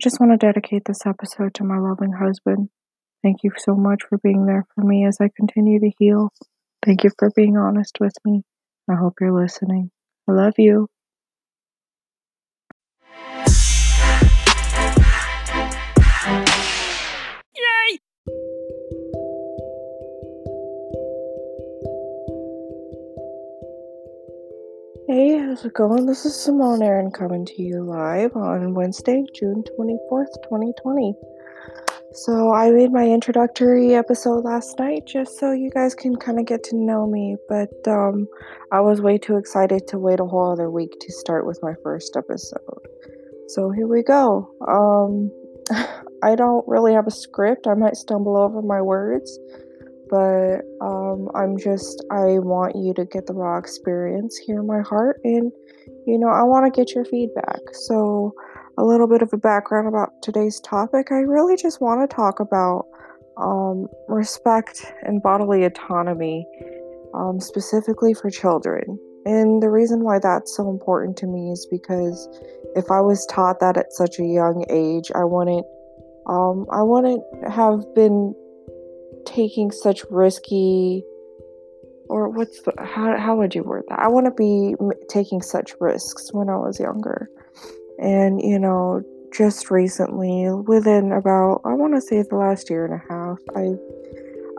just want to dedicate this episode to my loving husband. Thank you so much for being there for me as I continue to heal. Thank you for being honest with me. I hope you're listening. I love you. Hey, how's it going? This is Simone Aaron coming to you live on Wednesday, June 24th, 2020. So, I made my introductory episode last night just so you guys can kind of get to know me, but um, I was way too excited to wait a whole other week to start with my first episode. So, here we go. Um, I don't really have a script, I might stumble over my words but um, I'm just, I want you to get the raw experience, hear my heart, and you know, I want to get your feedback. So, a little bit of a background about today's topic. I really just want to talk about um, respect and bodily autonomy, um, specifically for children. And the reason why that's so important to me is because if I was taught that at such a young age, I wouldn't, um, I wouldn't have been taking such risky or what's the how, how would you word that i want to be taking such risks when i was younger and you know just recently within about i want to say the last year and a half i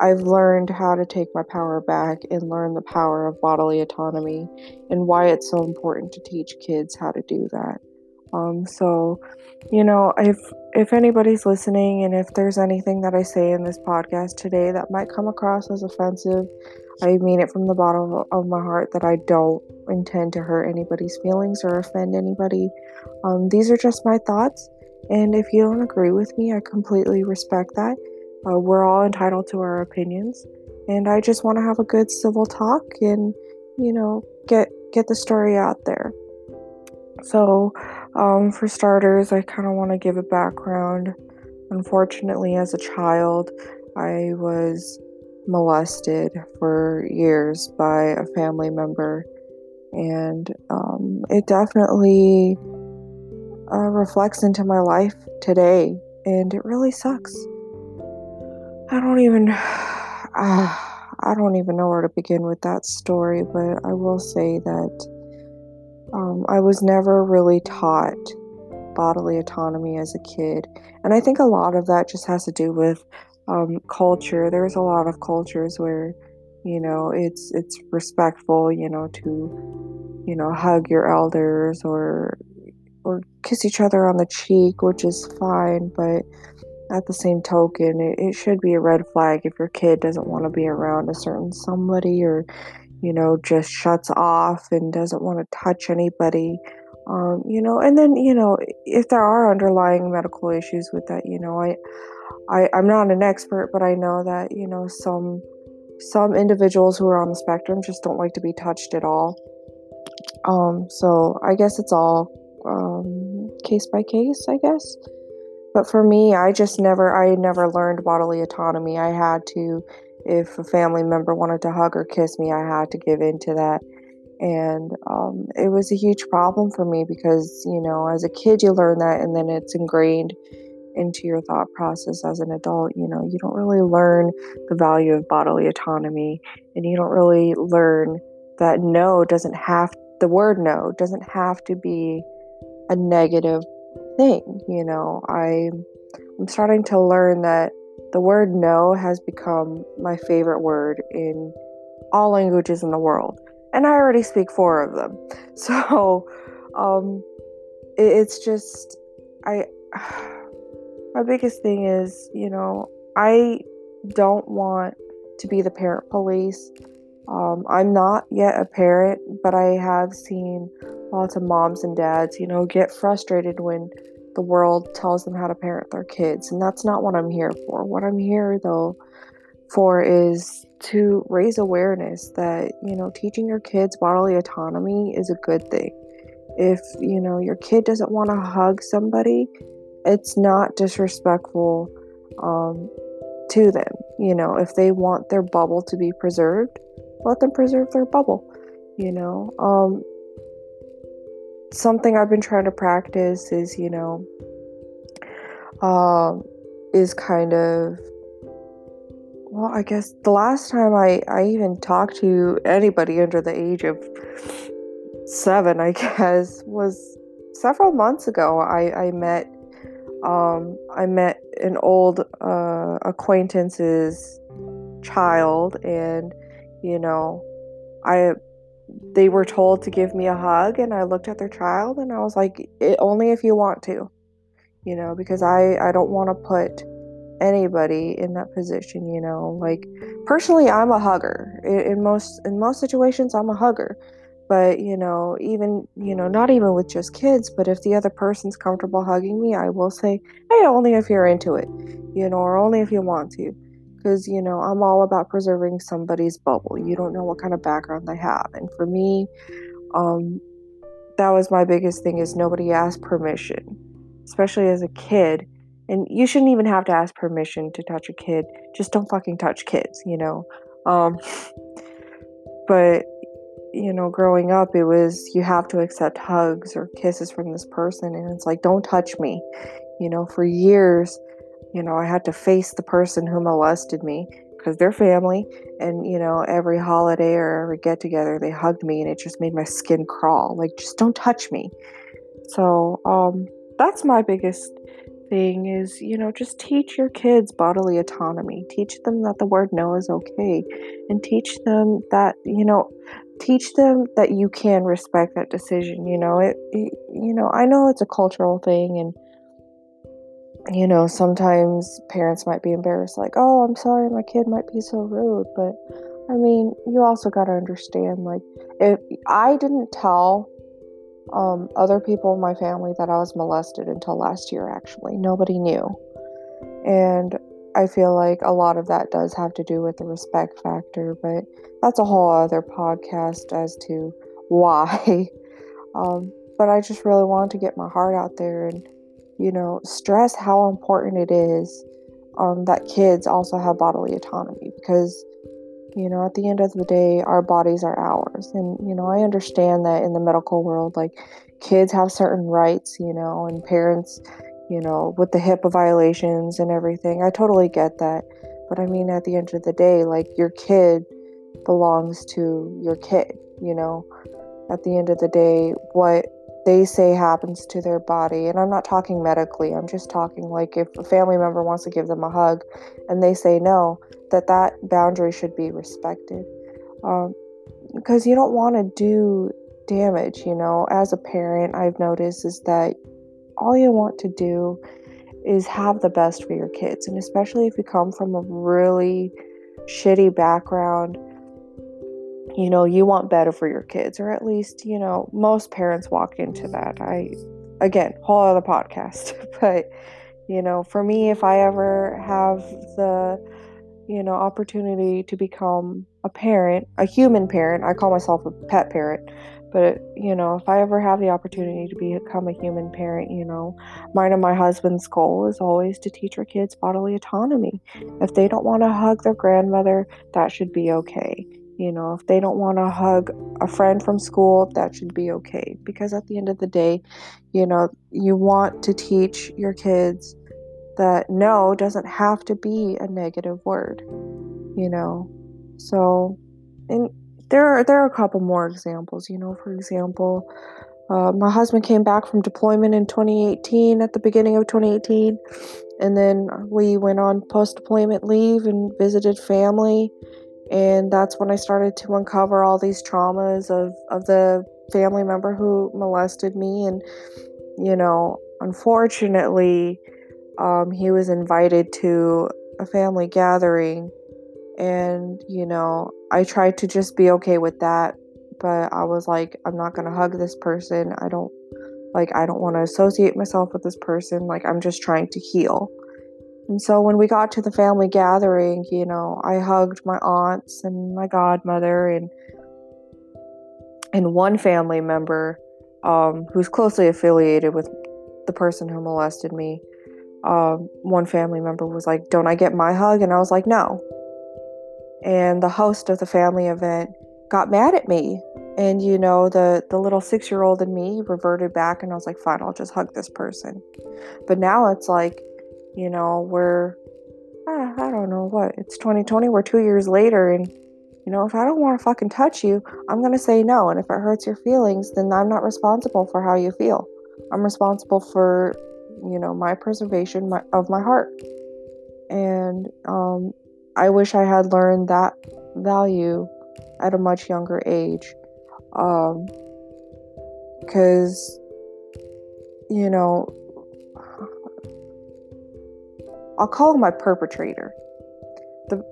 I've learned how to take my power back and learn the power of bodily autonomy and why it's so important to teach kids how to do that. Um, so, you know, if if anybody's listening and if there's anything that I say in this podcast today that might come across as offensive, I mean it from the bottom of my heart that I don't intend to hurt anybody's feelings or offend anybody. Um, these are just my thoughts, and if you don't agree with me, I completely respect that. Uh, we're all entitled to our opinions, and I just want to have a good civil talk and, you know, get get the story out there. So, um, for starters, I kind of want to give a background. Unfortunately, as a child, I was molested for years by a family member, and um, it definitely uh, reflects into my life today, and it really sucks. I don't even. Uh, I don't even know where to begin with that story, but I will say that um, I was never really taught bodily autonomy as a kid. And I think a lot of that just has to do with um, culture. There's a lot of cultures where, you know, it's it's respectful, you know, to, you know, hug your elders or or kiss each other on the cheek, which is fine, but at the same token, it, it should be a red flag if your kid doesn't want to be around a certain somebody or you know, just shuts off and doesn't want to touch anybody. Um, you know, and then, you know, if there are underlying medical issues with that, you know, I, I, I'm not an expert, but I know that, you know, some, some individuals who are on the spectrum just don't like to be touched at all. Um, so I guess it's all, um, case by case, I guess. But for me, I just never, I never learned bodily autonomy. I had to, if a family member wanted to hug or kiss me, I had to give in to that. And um, it was a huge problem for me because, you know, as a kid, you learn that and then it's ingrained into your thought process as an adult. You know, you don't really learn the value of bodily autonomy and you don't really learn that no doesn't have, the word no doesn't have to be a negative thing. You know, I, I'm starting to learn that the word no has become my favorite word in all languages in the world. And I already speak four of them. So um, it, it's just, I, my biggest thing is, you know, I don't want to be the parent police. Um, I'm not yet a parent, but I have seen lots of moms and dads, you know, get frustrated when the world tells them how to parent their kids. And that's not what I'm here for. What I'm here, though, for is to raise awareness that, you know, teaching your kids bodily autonomy is a good thing. If, you know, your kid doesn't want to hug somebody, it's not disrespectful um, to them. You know, if they want their bubble to be preserved, let them preserve their bubble. You know, um, something I've been trying to practice is, you know, um, is kind of well, I guess the last time I, I even talked to anybody under the age of seven, I guess, was several months ago. I, I met um, I met an old uh, acquaintance's child, and you know, I they were told to give me a hug, and I looked at their child, and I was like, only if you want to, you know, because I I don't want to put anybody in that position, you know. Like personally, I'm a hugger. In, in most in most situations, I'm a hugger. But, you know, even, you know, not even with just kids, but if the other person's comfortable hugging me, I will say, "Hey, only if you're into it." You know, or only if you want to. Cuz, you know, I'm all about preserving somebody's bubble. You don't know what kind of background they have. And for me, um that was my biggest thing is nobody asked permission, especially as a kid and you shouldn't even have to ask permission to touch a kid just don't fucking touch kids you know um, but you know growing up it was you have to accept hugs or kisses from this person and it's like don't touch me you know for years you know i had to face the person who molested me because they're family and you know every holiday or every get together they hugged me and it just made my skin crawl like just don't touch me so um that's my biggest thing is, you know, just teach your kids bodily autonomy. Teach them that the word no is okay. And teach them that, you know, teach them that you can respect that decision. You know, it, it you know, I know it's a cultural thing and you know, sometimes parents might be embarrassed, like, oh, I'm sorry, my kid might be so rude. But I mean, you also got to understand, like, if I didn't tell um, other people in my family that I was molested until last year, actually. Nobody knew. And I feel like a lot of that does have to do with the respect factor, but that's a whole other podcast as to why. um, but I just really wanted to get my heart out there and, you know, stress how important it is um, that kids also have bodily autonomy because you know, at the end of the day, our bodies are ours. And, you know, I understand that in the medical world, like kids have certain rights, you know, and parents, you know, with the HIPAA violations and everything. I totally get that. But I mean, at the end of the day, like your kid belongs to your kid, you know. At the end of the day, what they say happens to their body. And I'm not talking medically, I'm just talking like if a family member wants to give them a hug and they say no, that that boundary should be respected. Um, because you don't want to do damage, you know. As a parent, I've noticed is that all you want to do is have the best for your kids. And especially if you come from a really shitty background you know you want better for your kids or at least you know most parents walk into that. I again whole other podcast but you know for me if i ever have the you know opportunity to become a parent a human parent i call myself a pet parent but you know if i ever have the opportunity to become a human parent you know mine and my husband's goal is always to teach our kids bodily autonomy. If they don't want to hug their grandmother that should be okay you know, if they don't want to hug a friend from school, that should be okay. Because at the end of the day, you know, you want to teach your kids that no doesn't have to be a negative word, you know. So, and there are there are a couple more examples. You know, for example, uh, my husband came back from deployment in 2018 at the beginning of 2018, and then we went on post deployment leave and visited family and that's when I started to uncover all these traumas of, of the family member who molested me. And, you know, unfortunately, um, he was invited to a family gathering. And, you know, I tried to just be okay with that. But I was like, I'm not going to hug this person. I don't, like, I don't want to associate myself with this person. Like, I'm just trying to heal. And so when we got to the family gathering, you know, I hugged my aunts and my godmother and and one family member um, who's closely affiliated with the person who molested me. Um, one family member was like, "Don't I get my hug?" And I was like, "No." And the host of the family event got mad at me, and you know, the the little six year old in me reverted back, and I was like, "Fine, I'll just hug this person." But now it's like you know, we're, I, don't know what, it's 2020, we're two years later, and, you know, if I don't want to fucking touch you, I'm going to say no. And if it hurts your feelings, then I'm not responsible for how you feel. I'm responsible for, you know, my preservation my, of my heart. And um, I wish I had learned that value at a much younger age. Because, um, you know, I'll call him my perpetrator. The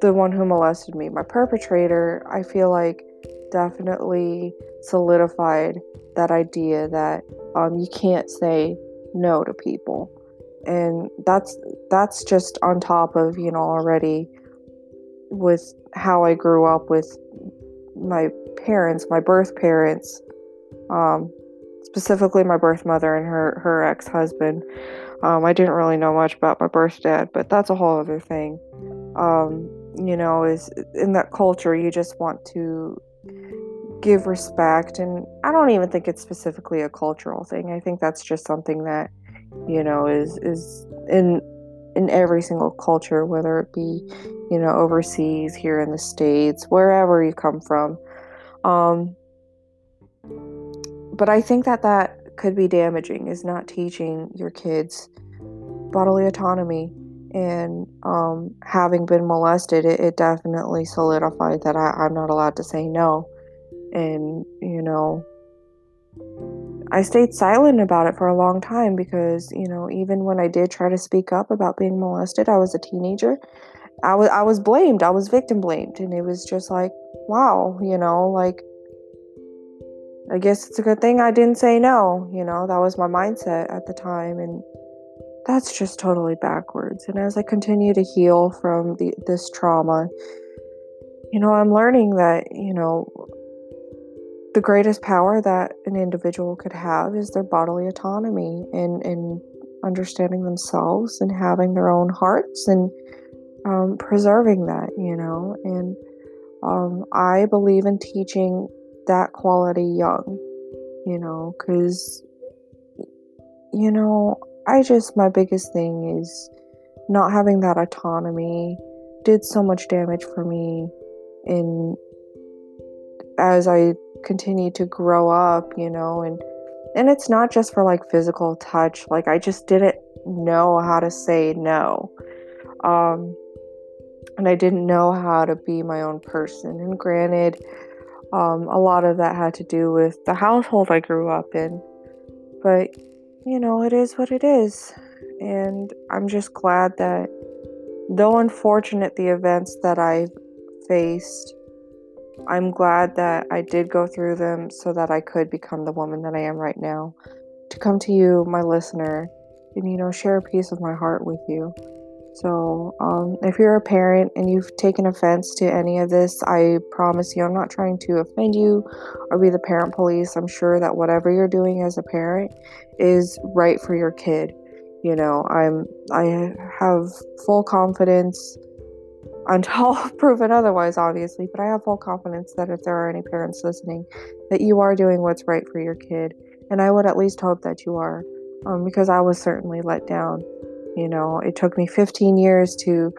the one who molested me. My perpetrator, I feel like definitely solidified that idea that um, you can't say no to people. And that's that's just on top of, you know, already with how I grew up with my parents, my birth parents, um, specifically my birth mother and her her ex husband. Um, I didn't really know much about my birth dad, but that's a whole other thing. Um, you know, is in that culture you just want to give respect, and I don't even think it's specifically a cultural thing. I think that's just something that you know is is in in every single culture, whether it be you know overseas, here in the states, wherever you come from. Um, but I think that that could be damaging is not teaching your kids bodily autonomy and um, having been molested it, it definitely solidified that I, i'm not allowed to say no. And you know i stayed silent about it for a long time because you know even when i did try to speak up about being molested i was a teenager i was i was blamed i was victim blamed. And it was just like wow you know like I guess it's a good thing I didn't say no. You know, that was my mindset at the time. And that's just totally backwards. And as I continue to heal from the, this trauma, you know, I'm learning that, you know, the greatest power that an individual could have is their bodily autonomy and, and understanding themselves and having their own hearts and um, preserving that, you know. And um, I believe in teaching that quality young, you know, because, you know, I just, my biggest thing is not having that autonomy did so much damage for me in as I continued to grow up, you know, and and it's not just for like physical touch, like I just didn't know how to say no. Um and I didn't know how to be my own person. And granted, um, a lot of that had to do with the household I grew up in. But, you know, it is what it is. And I'm just glad that, though unfortunate the events that I've faced, I'm glad that I did go through them so that I could become the woman that I am right now. To come to you, my listener, and, you know, share a piece of my heart with you. So, um, if you're a parent and you've taken offense to any of this, I promise you, I'm not trying to offend you or be the parent police. I'm sure that whatever you're doing as a parent is right for your kid. You know, I'm I have full confidence until proven otherwise, obviously, but I have full confidence that if there are any parents listening, that you are doing what's right for your kid, and I would at least hope that you are, um, because I was certainly let down you know, it took me 15 years to,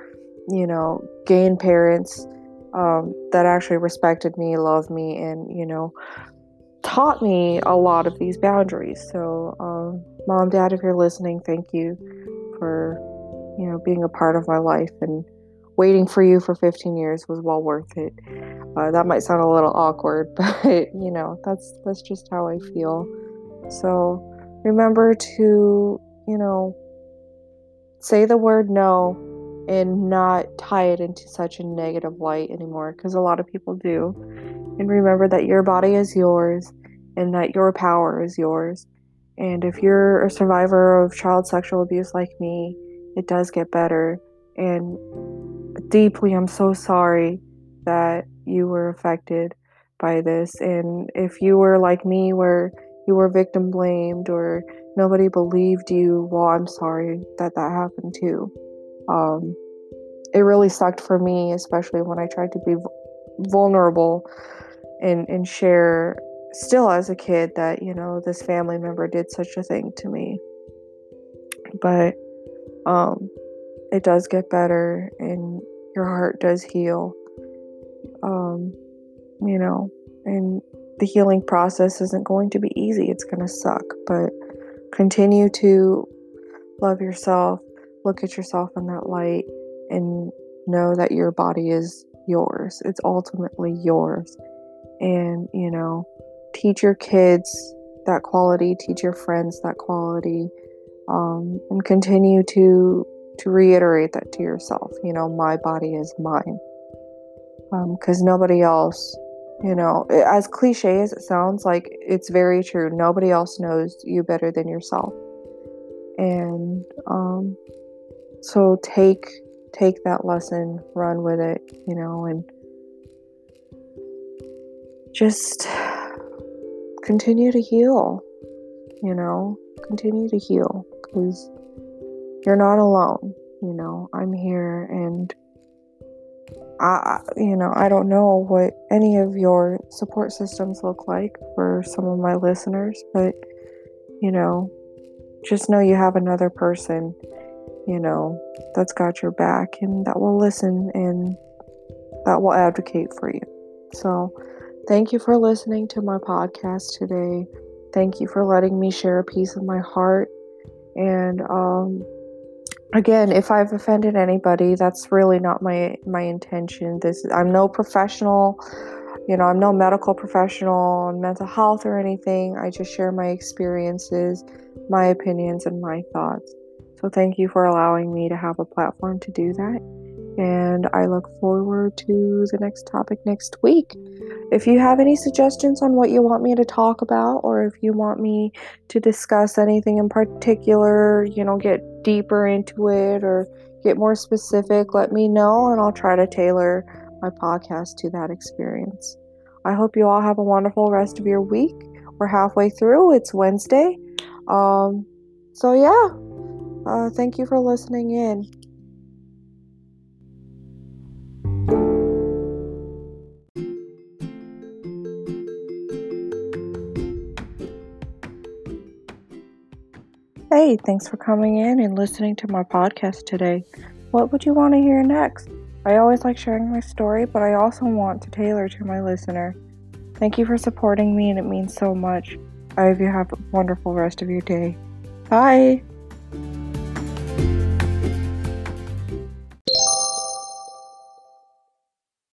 you know, gain parents um, that actually respected me, loved me, and, you know, taught me a lot of these boundaries. So, um, mom, dad, if you're listening, thank you for, you know, being a part of my life and waiting for you for 15 years was well worth it. Uh, that might sound a little awkward, but you know, that's that's just how I feel. So, remember to, you know, say the word no and not tie it into such a negative light anymore because a lot of people do. And remember that your body is yours and that your power is yours. And if you're a survivor of child sexual abuse like me, it does get better. And deeply, I'm so sorry that you were affected by this. And if you were like me, where you were victim blamed or nobody believed you, well, I'm sorry that that happened too. Um, it really sucked for me, especially when I tried to be vulnerable and, and share, still as a kid, that, you know, this family member did such a thing to me. But um, it does get better and your heart does heal. Um, you know, and the healing process isn't going to be easy. It's going to suck, but continue to love yourself, look at yourself in that light, and know that your body is yours. It's ultimately yours. And, you know, teach your kids that quality, teach your friends that quality, um, and continue to to reiterate that to yourself. You know, my body is mine, because um, nobody else. You know, as cliche as it sounds, like it's very true. Nobody else knows you better than yourself, and um, so take take that lesson, run with it. You know, and just continue to heal, you know, continue to heal because you're not alone, you know. I'm here and I, you know, I don't know what any of your support systems look like for some of my listeners, but you know, just know you have another person, you know, that's got your back and that will listen and that will advocate for you. So, Thank you for listening to my podcast today. Thank you for letting me share a piece of my heart. And um, again, if I've offended anybody, that's really not my my intention. This I'm no professional. You know, I'm no medical professional on mental health or anything. I just share my experiences, my opinions, and my thoughts. So thank you for allowing me to have a platform to do that. And I look forward to the next topic next week. If you have any suggestions on what you want me to talk about, or if you want me to discuss anything in particular, you know, get deeper into it or get more specific, let me know and I'll try to tailor my podcast to that experience. I hope you all have a wonderful rest of your week. We're halfway through, it's Wednesday. Um, so, yeah, uh, thank you for listening in. Hey, thanks for coming in and listening to my podcast today. What would you want to hear next? I always like sharing my story, but I also want to tailor to my listener. Thank you for supporting me, and it means so much. I hope you have a wonderful rest of your day. Bye.